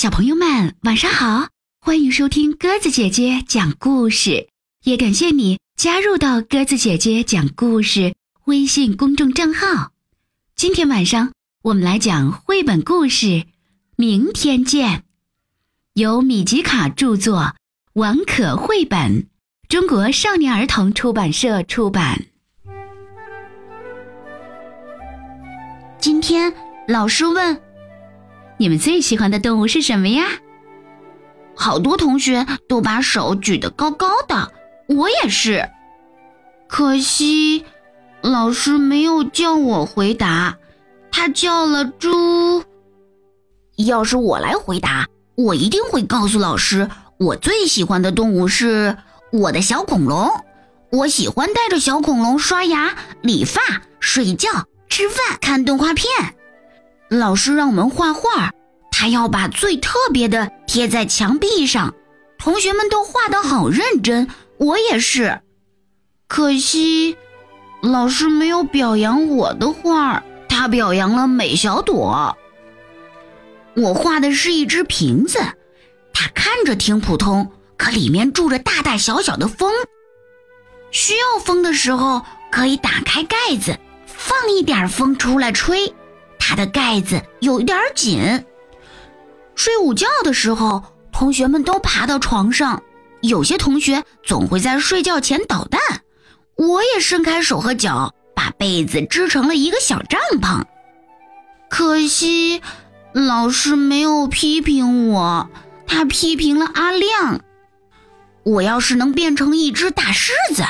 小朋友们，晚上好！欢迎收听鸽子姐姐讲故事，也感谢你加入到鸽子姐姐讲故事微信公众账号。今天晚上我们来讲绘本故事《明天见》，由米吉卡著作，王可绘本，中国少年儿童出版社出版。今天老师问。你们最喜欢的动物是什么呀？好多同学都把手举得高高的，我也是。可惜老师没有叫我回答，他叫了猪。要是我来回答，我一定会告诉老师，我最喜欢的动物是我的小恐龙。我喜欢带着小恐龙刷牙、理发、睡觉、吃饭、看动画片。老师让我们画画，他要把最特别的贴在墙壁上。同学们都画得好认真，我也是。可惜，老师没有表扬我的画，他表扬了美小朵。我画的是一只瓶子，它看着挺普通，可里面住着大大小小的风。需要风的时候，可以打开盖子，放一点风出来吹。它的盖子有一点紧。睡午觉的时候，同学们都爬到床上，有些同学总会在睡觉前捣蛋。我也伸开手和脚，把被子织成了一个小帐篷。可惜，老师没有批评我，他批评了阿亮。我要是能变成一只大狮子，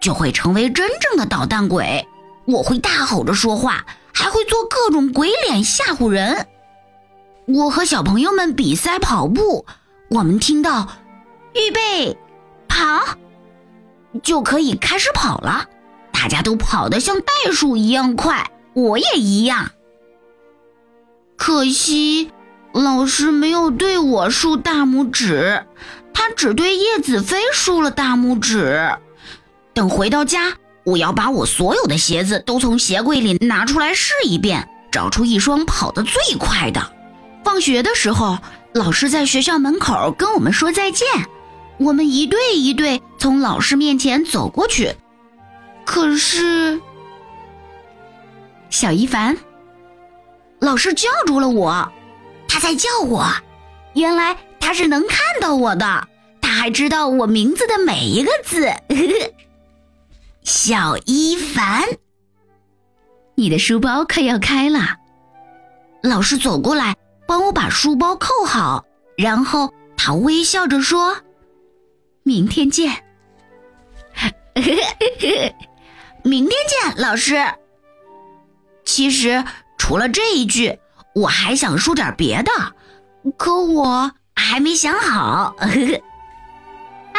就会成为真正的捣蛋鬼。我会大吼着说话。还会做各种鬼脸吓唬人。我和小朋友们比赛跑步，我们听到“预备，跑”，就可以开始跑了。大家都跑得像袋鼠一样快，我也一样。可惜老师没有对我竖大拇指，他只对叶子飞竖了大拇指。等回到家。我要把我所有的鞋子都从鞋柜里拿出来试一遍，找出一双跑得最快的。放学的时候，老师在学校门口跟我们说再见，我们一队一队从老师面前走过去。可是，小一凡，老师叫住了我，他在叫我。原来他是能看到我的，他还知道我名字的每一个字。呵呵小一凡，你的书包快要开了。老师走过来，帮我把书包扣好，然后他微笑着说：“明天见。”明天见，老师。其实除了这一句，我还想说点别的，可我还没想好。啊！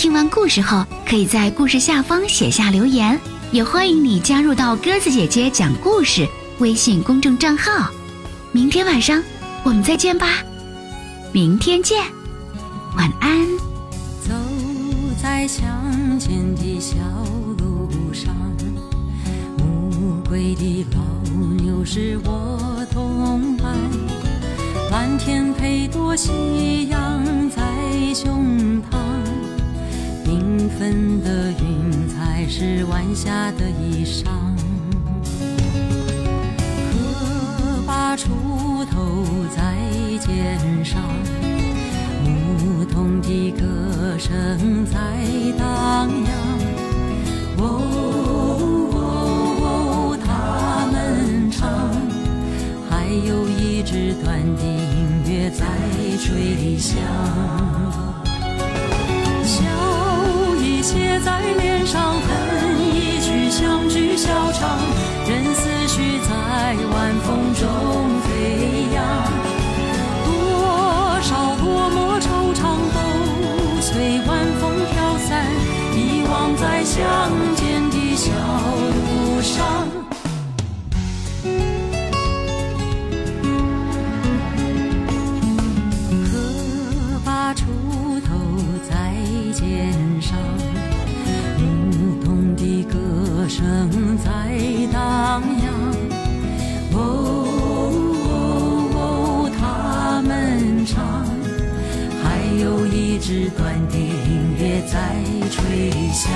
听完故事后，可以在故事下方写下留言，也欢迎你加入到鸽子姐姐讲故事微信公众账号。明天晚上我们再见吧，明天见，晚安。走在乡间的小路上，乌龟的老牛是我同伴，蓝天配朵夕阳在的云彩是晚霞的衣裳，可把锄头在肩上，牧童的歌声在荡漾。哦哦，他们唱，还有一支短笛音乐在吹响。在脸上，有一支短笛音乐在吹响。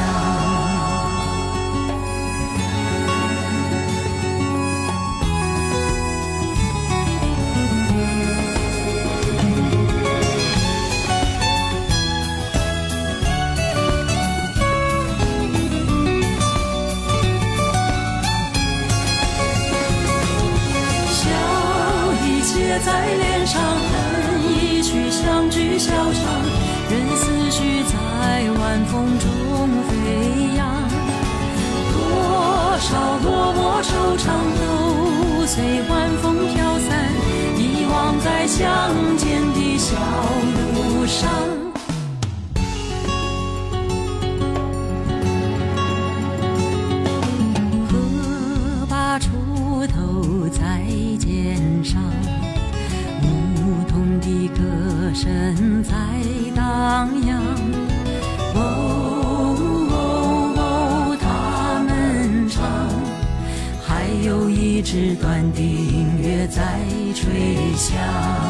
在脸上，恨一曲相聚笑唱，任思绪在晚风中还有一支短笛音乐在吹响。